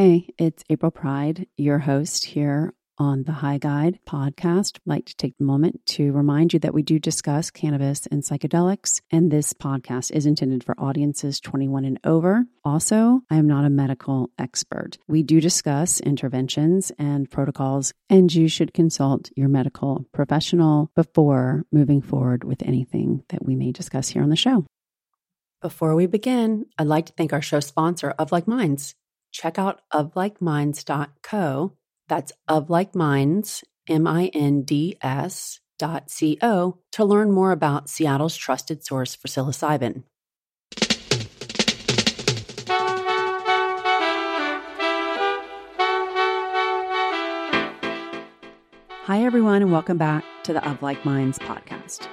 Hey, it's April Pride, your host here on the High Guide podcast. I'd like to take a moment to remind you that we do discuss cannabis and psychedelics, and this podcast is intended for audiences 21 and over. Also, I am not a medical expert. We do discuss interventions and protocols, and you should consult your medical professional before moving forward with anything that we may discuss here on the show. Before we begin, I'd like to thank our show sponsor, Of Like Minds check out oflikeminds.co. That's of like minds, M I N D S dot C O to learn more about Seattle's trusted source for psilocybin. Hi, everyone, and welcome back to the Of Like Minds podcast.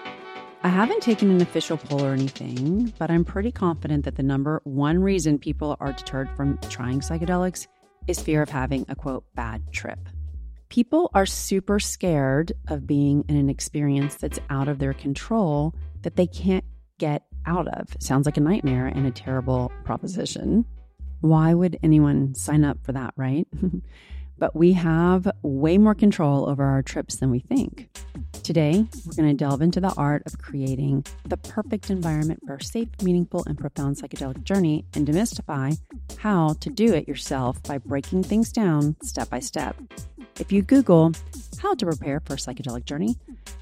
I haven't taken an official poll or anything, but I'm pretty confident that the number one reason people are deterred from trying psychedelics is fear of having a quote bad trip. People are super scared of being in an experience that's out of their control that they can't get out of. Sounds like a nightmare and a terrible proposition. Why would anyone sign up for that, right? but we have way more control over our trips than we think. Today, we're going to delve into the art of creating the perfect environment for a safe, meaningful, and profound psychedelic journey and demystify how to do it yourself by breaking things down step by step. If you Google how to prepare for a psychedelic journey,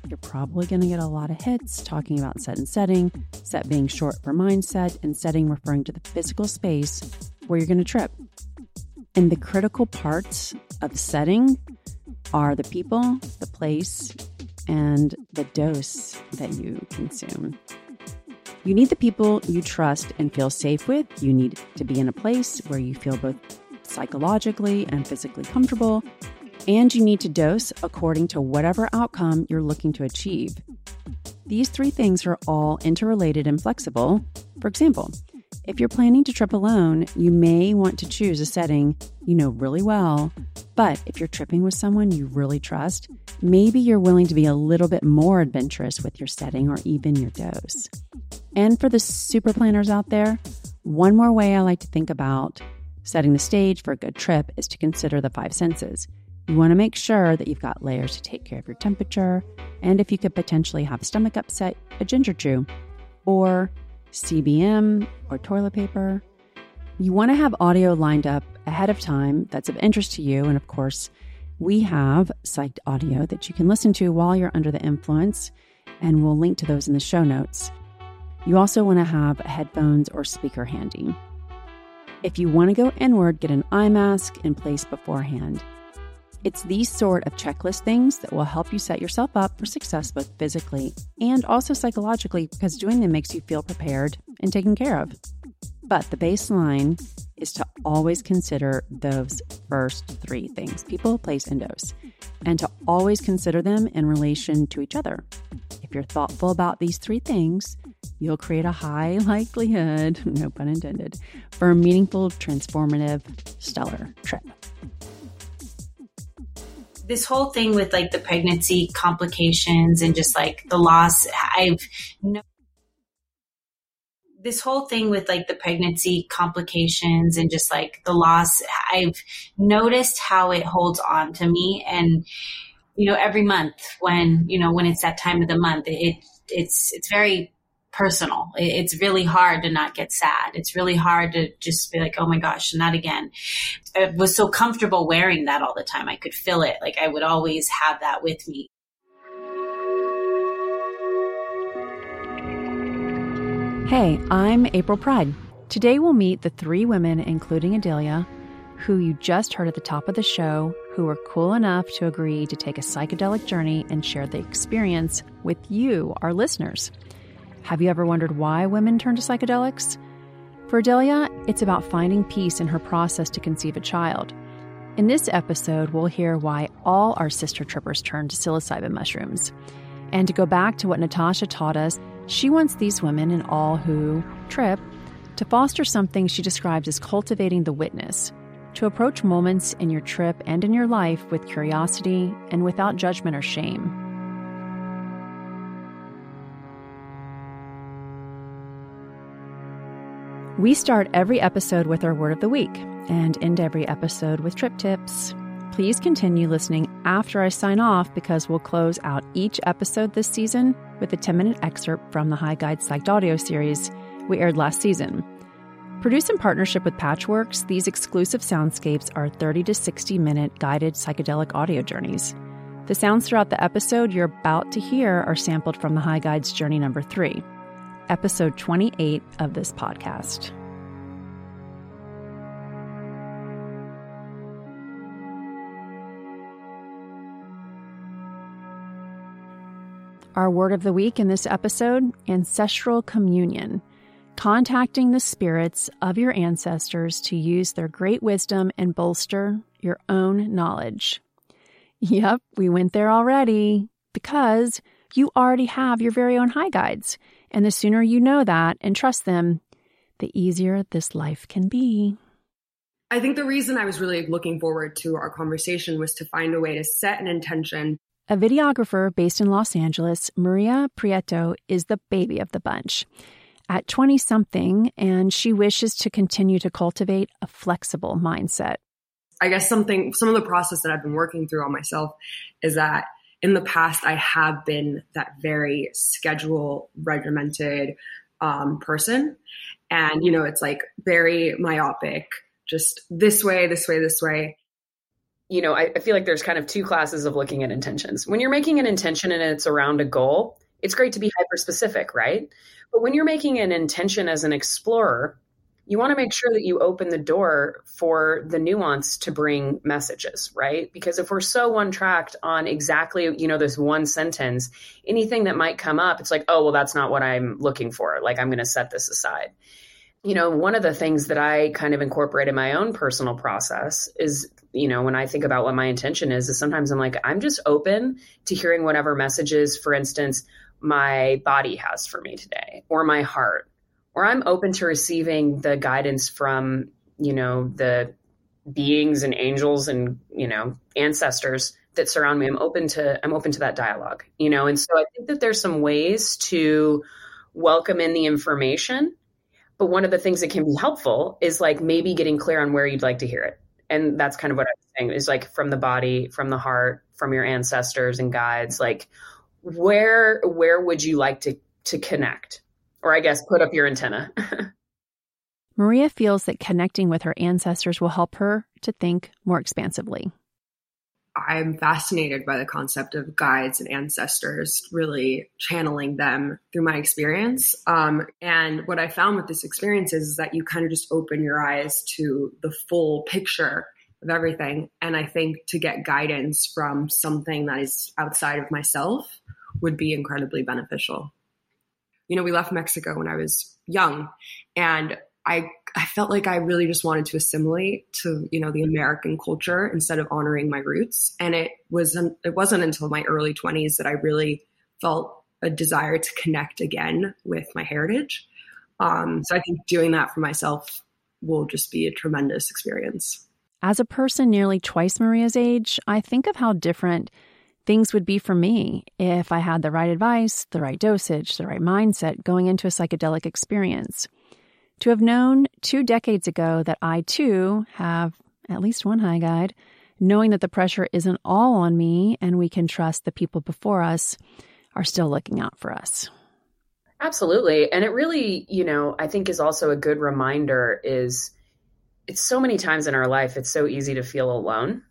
you're probably going to get a lot of hits talking about set and setting, set being short for mindset, and setting referring to the physical space where you're going to trip. And the critical parts of setting are the people, the place, and the dose that you consume. You need the people you trust and feel safe with. You need to be in a place where you feel both psychologically and physically comfortable. And you need to dose according to whatever outcome you're looking to achieve. These three things are all interrelated and flexible. For example, if you're planning to trip alone, you may want to choose a setting you know really well. But if you're tripping with someone you really trust, maybe you're willing to be a little bit more adventurous with your setting or even your dose. And for the super planners out there, one more way I like to think about setting the stage for a good trip is to consider the five senses. You want to make sure that you've got layers to take care of your temperature, and if you could potentially have stomach upset, a ginger chew, or CBN, or toilet paper. You want to have audio lined up ahead of time that's of interest to you. And of course, we have psyched audio that you can listen to while you're under the influence, and we'll link to those in the show notes. You also want to have headphones or speaker handy. If you want to go inward, get an eye mask in place beforehand. It's these sort of checklist things that will help you set yourself up for success both physically and also psychologically because doing them makes you feel prepared and taken care of. But the baseline is to always consider those first three things people, place, and dose, and to always consider them in relation to each other. If you're thoughtful about these three things, you'll create a high likelihood, no pun intended, for a meaningful, transformative, stellar trip this whole thing with like the pregnancy complications and just like the loss, I've no, this whole thing with like the pregnancy complications and just like the loss, I've noticed how it holds on to me. And, you know, every month when, you know, when it's that time of the month, it, it's, it's very personal. It's really hard to not get sad. It's really hard to just be like, oh my gosh, not again. I was so comfortable wearing that all the time. I could feel it. Like I would always have that with me. Hey, I'm April Pride. Today we'll meet the three women, including Adelia, who you just heard at the top of the show, who were cool enough to agree to take a psychedelic journey and share the experience with you, our listeners. Have you ever wondered why women turn to psychedelics? For Delia, it's about finding peace in her process to conceive a child. In this episode, we'll hear why all our sister trippers turn to psilocybin mushrooms. And to go back to what Natasha taught us, she wants these women and all who trip to foster something she describes as cultivating the witness, to approach moments in your trip and in your life with curiosity and without judgment or shame. We start every episode with our word of the week and end every episode with trip tips. Please continue listening after I sign off because we'll close out each episode this season with a 10 minute excerpt from the High Guide Psyched audio series we aired last season. Produced in partnership with Patchworks, these exclusive soundscapes are 30 to 60 minute guided psychedelic audio journeys. The sounds throughout the episode you're about to hear are sampled from the High Guide's Journey Number 3, episode 28 of this podcast. Our word of the week in this episode ancestral communion, contacting the spirits of your ancestors to use their great wisdom and bolster your own knowledge. Yep, we went there already because you already have your very own high guides. And the sooner you know that and trust them, the easier this life can be. I think the reason I was really looking forward to our conversation was to find a way to set an intention a videographer based in Los Angeles, Maria Prieto is the baby of the bunch. At 20 something, and she wishes to continue to cultivate a flexible mindset. I guess something, some of the process that I've been working through on myself is that in the past, I have been that very schedule regimented um, person. And, you know, it's like very myopic, just this way, this way, this way you know, I, I, feel like there's kind of two classes of looking at intentions. When you're making an intention and it's around a goal, it's great to be hyper specific, right? But when you're making an intention as an explorer, you want to make sure that you open the door for the nuance to bring messages, right? Because if we're so one tracked on exactly, you know, this one sentence, anything that might come up, it's like, oh, well, that's not what I'm looking for. Like, I'm going to set this aside. You know, one of the things that I kind of incorporate in my own personal process is you know, when I think about what my intention is, is sometimes I'm like, I'm just open to hearing whatever messages, for instance, my body has for me today or my heart, or I'm open to receiving the guidance from, you know, the beings and angels and, you know, ancestors that surround me. I'm open to, I'm open to that dialogue, you know, and so I think that there's some ways to welcome in the information. But one of the things that can be helpful is like maybe getting clear on where you'd like to hear it and that's kind of what I'm saying is like from the body, from the heart, from your ancestors and guides, like where where would you like to to connect? Or I guess put up your antenna. Maria feels that connecting with her ancestors will help her to think more expansively. I'm fascinated by the concept of guides and ancestors, really channeling them through my experience. Um, and what I found with this experience is that you kind of just open your eyes to the full picture of everything. And I think to get guidance from something that is outside of myself would be incredibly beneficial. You know, we left Mexico when I was young, and I I felt like I really just wanted to assimilate to you know the American culture instead of honoring my roots. And it was it wasn't until my early twenties that I really felt a desire to connect again with my heritage. Um, so I think doing that for myself will just be a tremendous experience. As a person nearly twice Maria's age, I think of how different things would be for me if I had the right advice, the right dosage, the right mindset going into a psychedelic experience. To have known two decades ago that I too have at least one high guide, knowing that the pressure isn't all on me and we can trust the people before us are still looking out for us. Absolutely. And it really, you know, I think is also a good reminder is it's so many times in our life it's so easy to feel alone.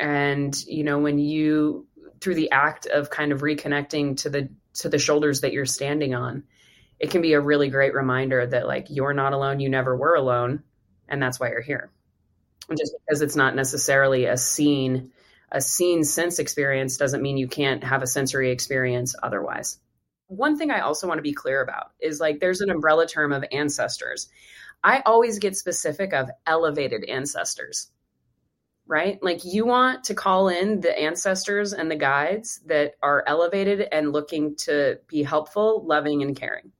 And, you know, when you through the act of kind of reconnecting to the to the shoulders that you're standing on, it can be a really great reminder that like you're not alone, you never were alone, and that's why you're here. And just because it's not necessarily a scene a seen sense experience doesn't mean you can't have a sensory experience otherwise. One thing I also want to be clear about is like there's an umbrella term of ancestors. I always get specific of elevated ancestors. Right? Like you want to call in the ancestors and the guides that are elevated and looking to be helpful, loving, and caring.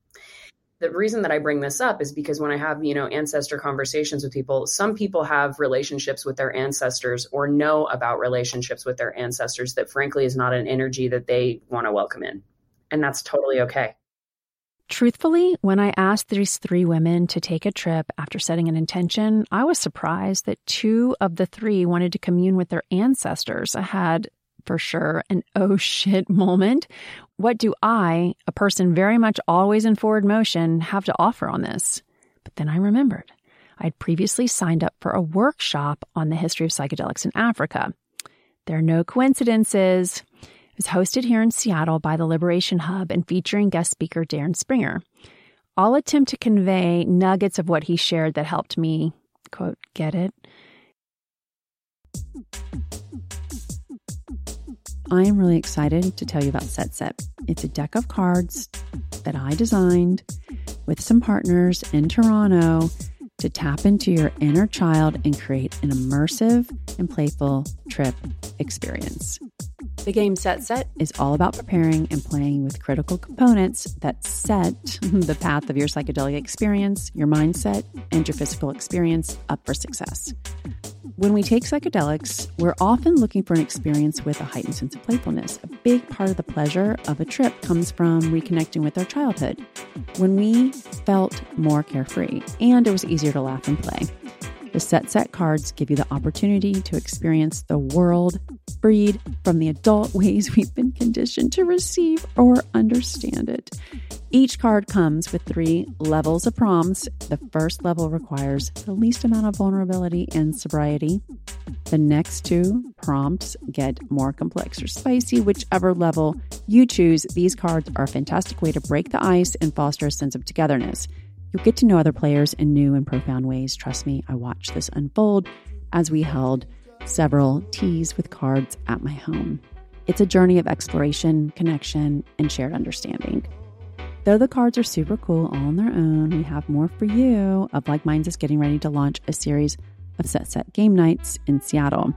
The reason that I bring this up is because when I have, you know, ancestor conversations with people, some people have relationships with their ancestors or know about relationships with their ancestors that frankly is not an energy that they want to welcome in. And that's totally okay. Truthfully, when I asked these three women to take a trip after setting an intention, I was surprised that two of the three wanted to commune with their ancestors. I had, for sure, an oh shit moment. What do I, a person very much always in forward motion, have to offer on this? But then I remembered. I'd previously signed up for a workshop on the history of psychedelics in Africa. There are no coincidences was hosted here in Seattle by the Liberation Hub and featuring guest speaker Darren Springer. I'll attempt to convey nuggets of what he shared that helped me, quote, get it. I am really excited to tell you about Set Set. It's a deck of cards that I designed with some partners in Toronto to tap into your inner child and create an immersive and playful trip experience. The game Set Set is all about preparing and playing with critical components that set the path of your psychedelic experience, your mindset, and your physical experience up for success. When we take psychedelics, we're often looking for an experience with a heightened sense of playfulness. A big part of the pleasure of a trip comes from reconnecting with our childhood, when we felt more carefree and it was easier to laugh and play. The Set Set cards give you the opportunity to experience the world freed from the adult ways we've been conditioned to receive or understand it. Each card comes with three levels of prompts. The first level requires the least amount of vulnerability and sobriety. The next two prompts get more complex or spicy, whichever level you choose. These cards are a fantastic way to break the ice and foster a sense of togetherness. You'll get to know other players in new and profound ways. Trust me, I watched this unfold as we held several teas with cards at my home. It's a journey of exploration, connection, and shared understanding. Though the cards are super cool all on their own, we have more for you. Of Like Minds is getting ready to launch a series of Set Set game nights in Seattle.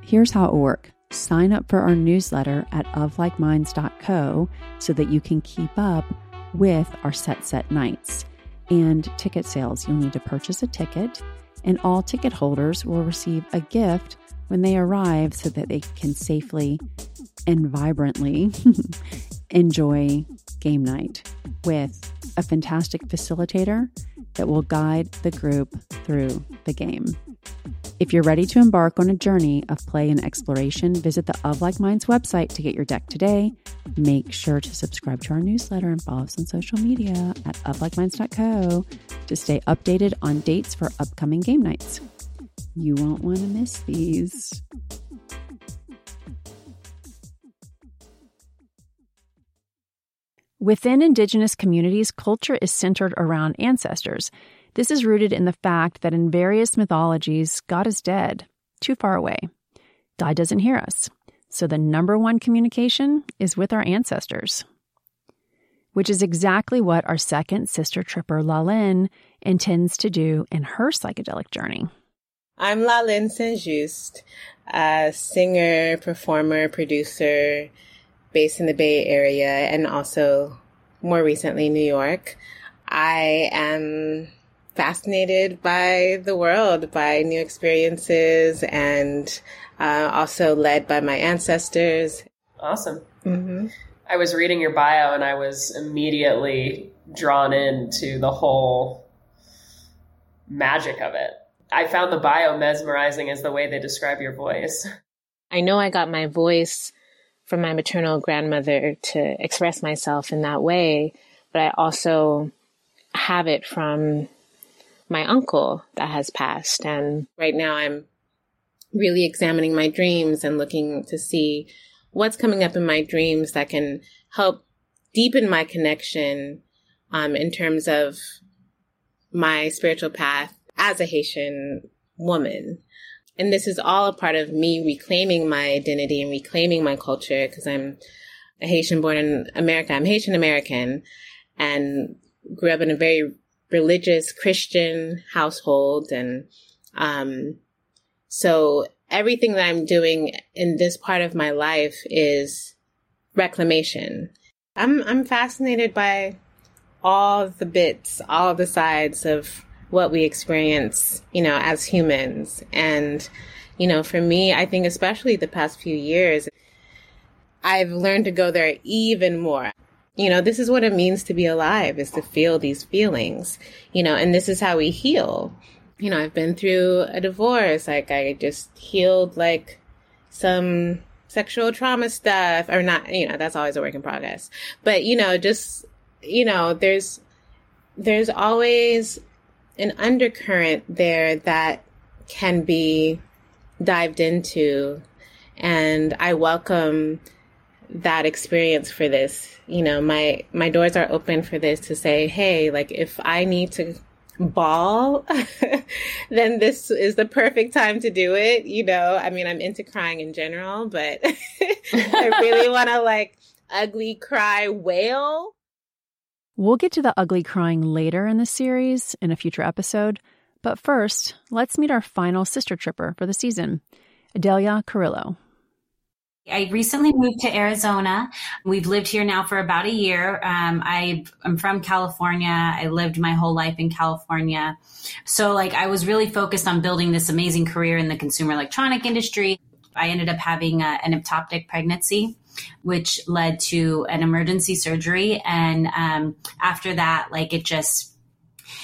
Here's how it will work sign up for our newsletter at oflikeminds.co so that you can keep up with our Set Set nights and ticket sales. You'll need to purchase a ticket, and all ticket holders will receive a gift when they arrive so that they can safely and vibrantly enjoy game night with a fantastic facilitator that will guide the group through the game. If you're ready to embark on a journey of play and exploration, visit the Of Like Minds website to get your deck today. Make sure to subscribe to our newsletter and follow us on social media at oflikeminds.co to stay updated on dates for upcoming game nights. You won't want to miss these. Within Indigenous communities, culture is centered around ancestors. This is rooted in the fact that in various mythologies, God is dead, too far away. God doesn't hear us. So the number one communication is with our ancestors, which is exactly what our second sister tripper, Lalin, intends to do in her psychedelic journey. I'm Lalin Saint Just, a singer, performer, producer based in the Bay Area and also more recently New York. I am fascinated by the world, by new experiences, and uh, also led by my ancestors. Awesome. Mm-hmm. I was reading your bio and I was immediately drawn into the whole magic of it. I found the bio mesmerizing as the way they describe your voice. I know I got my voice from my maternal grandmother to express myself in that way, but I also have it from my uncle that has passed. And right now I'm really examining my dreams and looking to see what's coming up in my dreams that can help deepen my connection um, in terms of my spiritual path as a Haitian woman. And this is all a part of me reclaiming my identity and reclaiming my culture because I'm a Haitian born in America. I'm Haitian American and grew up in a very religious Christian household. And, um, so everything that I'm doing in this part of my life is reclamation. I'm I'm fascinated by all the bits, all the sides of what we experience, you know, as humans. And, you know, for me, I think especially the past few years, I've learned to go there even more. You know, this is what it means to be alive is to feel these feelings, you know, and this is how we heal. You know, I've been through a divorce. Like I just healed like some sexual trauma stuff or not, you know, that's always a work in progress. But, you know, just, you know, there's, there's always an undercurrent there that can be dived into. And I welcome that experience for this. You know, my my doors are open for this to say, hey, like if I need to bawl, then this is the perfect time to do it. You know, I mean, I'm into crying in general, but I really want to like ugly cry wail. We'll get to the ugly crying later in the series in a future episode. But first, let's meet our final sister tripper for the season, Adelia Carrillo. I recently moved to Arizona. We've lived here now for about a year. Um, I, am from California. I lived my whole life in California. So, like, I was really focused on building this amazing career in the consumer electronic industry. I ended up having a, an ectopic pregnancy, which led to an emergency surgery. And um, after that, like, it just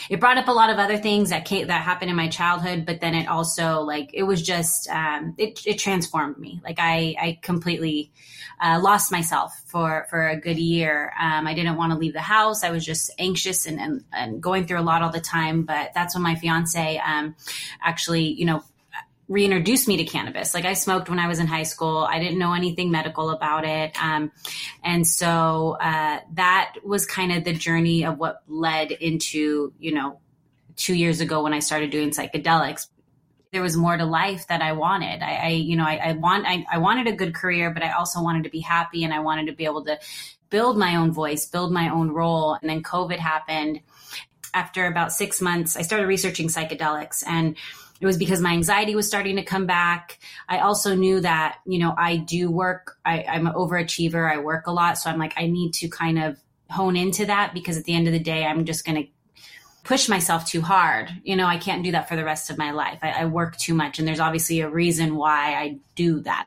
it brought up a lot of other things that came, that happened in my childhood, but then it also like it was just um, it it transformed me. Like I I completely uh, lost myself for for a good year. Um, I didn't want to leave the house. I was just anxious and, and, and going through a lot all the time. But that's when my fiance um, actually you know reintroduced me to cannabis. Like I smoked when I was in high school. I didn't know anything medical about it. Um, and so uh, that was kind of the journey of what led into, you know, two years ago when I started doing psychedelics. There was more to life that I wanted. I, I you know, I, I want, I, I wanted a good career, but I also wanted to be happy and I wanted to be able to build my own voice, build my own role. And then COVID happened. After about six months, I started researching psychedelics and it was because my anxiety was starting to come back. I also knew that, you know, I do work, I, I'm an overachiever. I work a lot. So I'm like, I need to kind of hone into that because at the end of the day, I'm just going to push myself too hard. You know, I can't do that for the rest of my life. I, I work too much. And there's obviously a reason why I do that.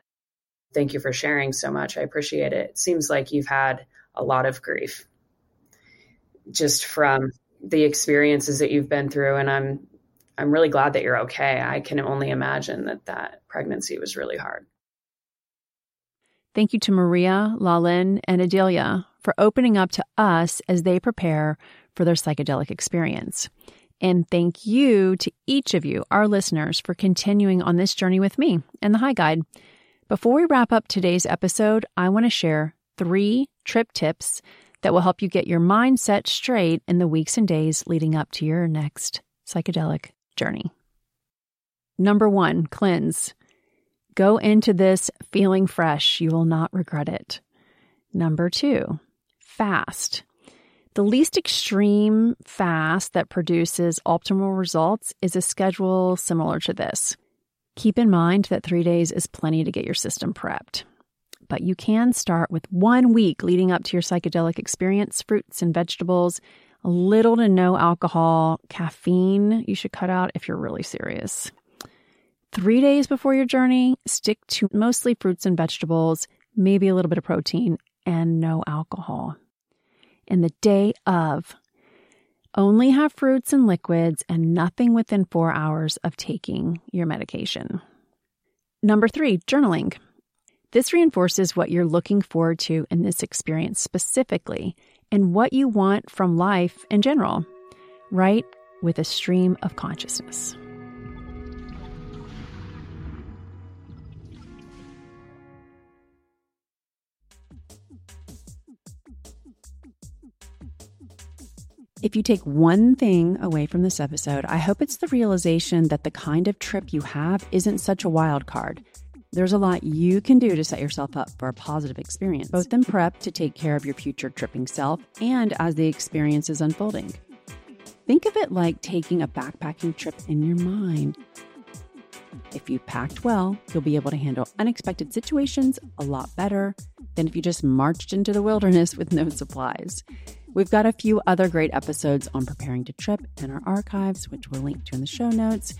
Thank you for sharing so much. I appreciate it. It seems like you've had a lot of grief just from the experiences that you've been through. And I'm I'm really glad that you're okay. I can only imagine that that pregnancy was really hard. Thank you to Maria, Lalin, and Adelia for opening up to us as they prepare for their psychedelic experience. And thank you to each of you, our listeners, for continuing on this journey with me and the High Guide. Before we wrap up today's episode, I want to share three trip tips that will help you get your mindset straight in the weeks and days leading up to your next psychedelic journey. Number one, cleanse. Go into this feeling fresh. You will not regret it. Number two, fast. The least extreme fast that produces optimal results is a schedule similar to this. Keep in mind that three days is plenty to get your system prepped. But you can start with one week leading up to your psychedelic experience, fruits and vegetables, little to no alcohol, caffeine you should cut out if you're really serious. Three days before your journey, stick to mostly fruits and vegetables, maybe a little bit of protein, and no alcohol. And the day of, only have fruits and liquids and nothing within four hours of taking your medication. Number three, journaling. This reinforces what you're looking forward to in this experience specifically and what you want from life in general. Write with a stream of consciousness. If you take one thing away from this episode, I hope it's the realization that the kind of trip you have isn't such a wild card. There's a lot you can do to set yourself up for a positive experience, both in prep to take care of your future tripping self and as the experience is unfolding. Think of it like taking a backpacking trip in your mind. If you packed well, you'll be able to handle unexpected situations a lot better than if you just marched into the wilderness with no supplies. We've got a few other great episodes on preparing to trip in our archives, which we'll link to in the show notes.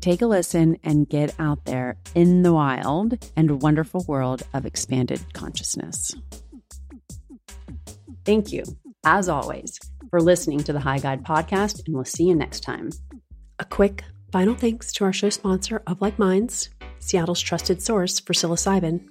Take a listen and get out there in the wild and wonderful world of expanded consciousness. Thank you, as always, for listening to the High Guide podcast, and we'll see you next time. A quick final thanks to our show sponsor, Of Like Minds, Seattle's trusted source for psilocybin.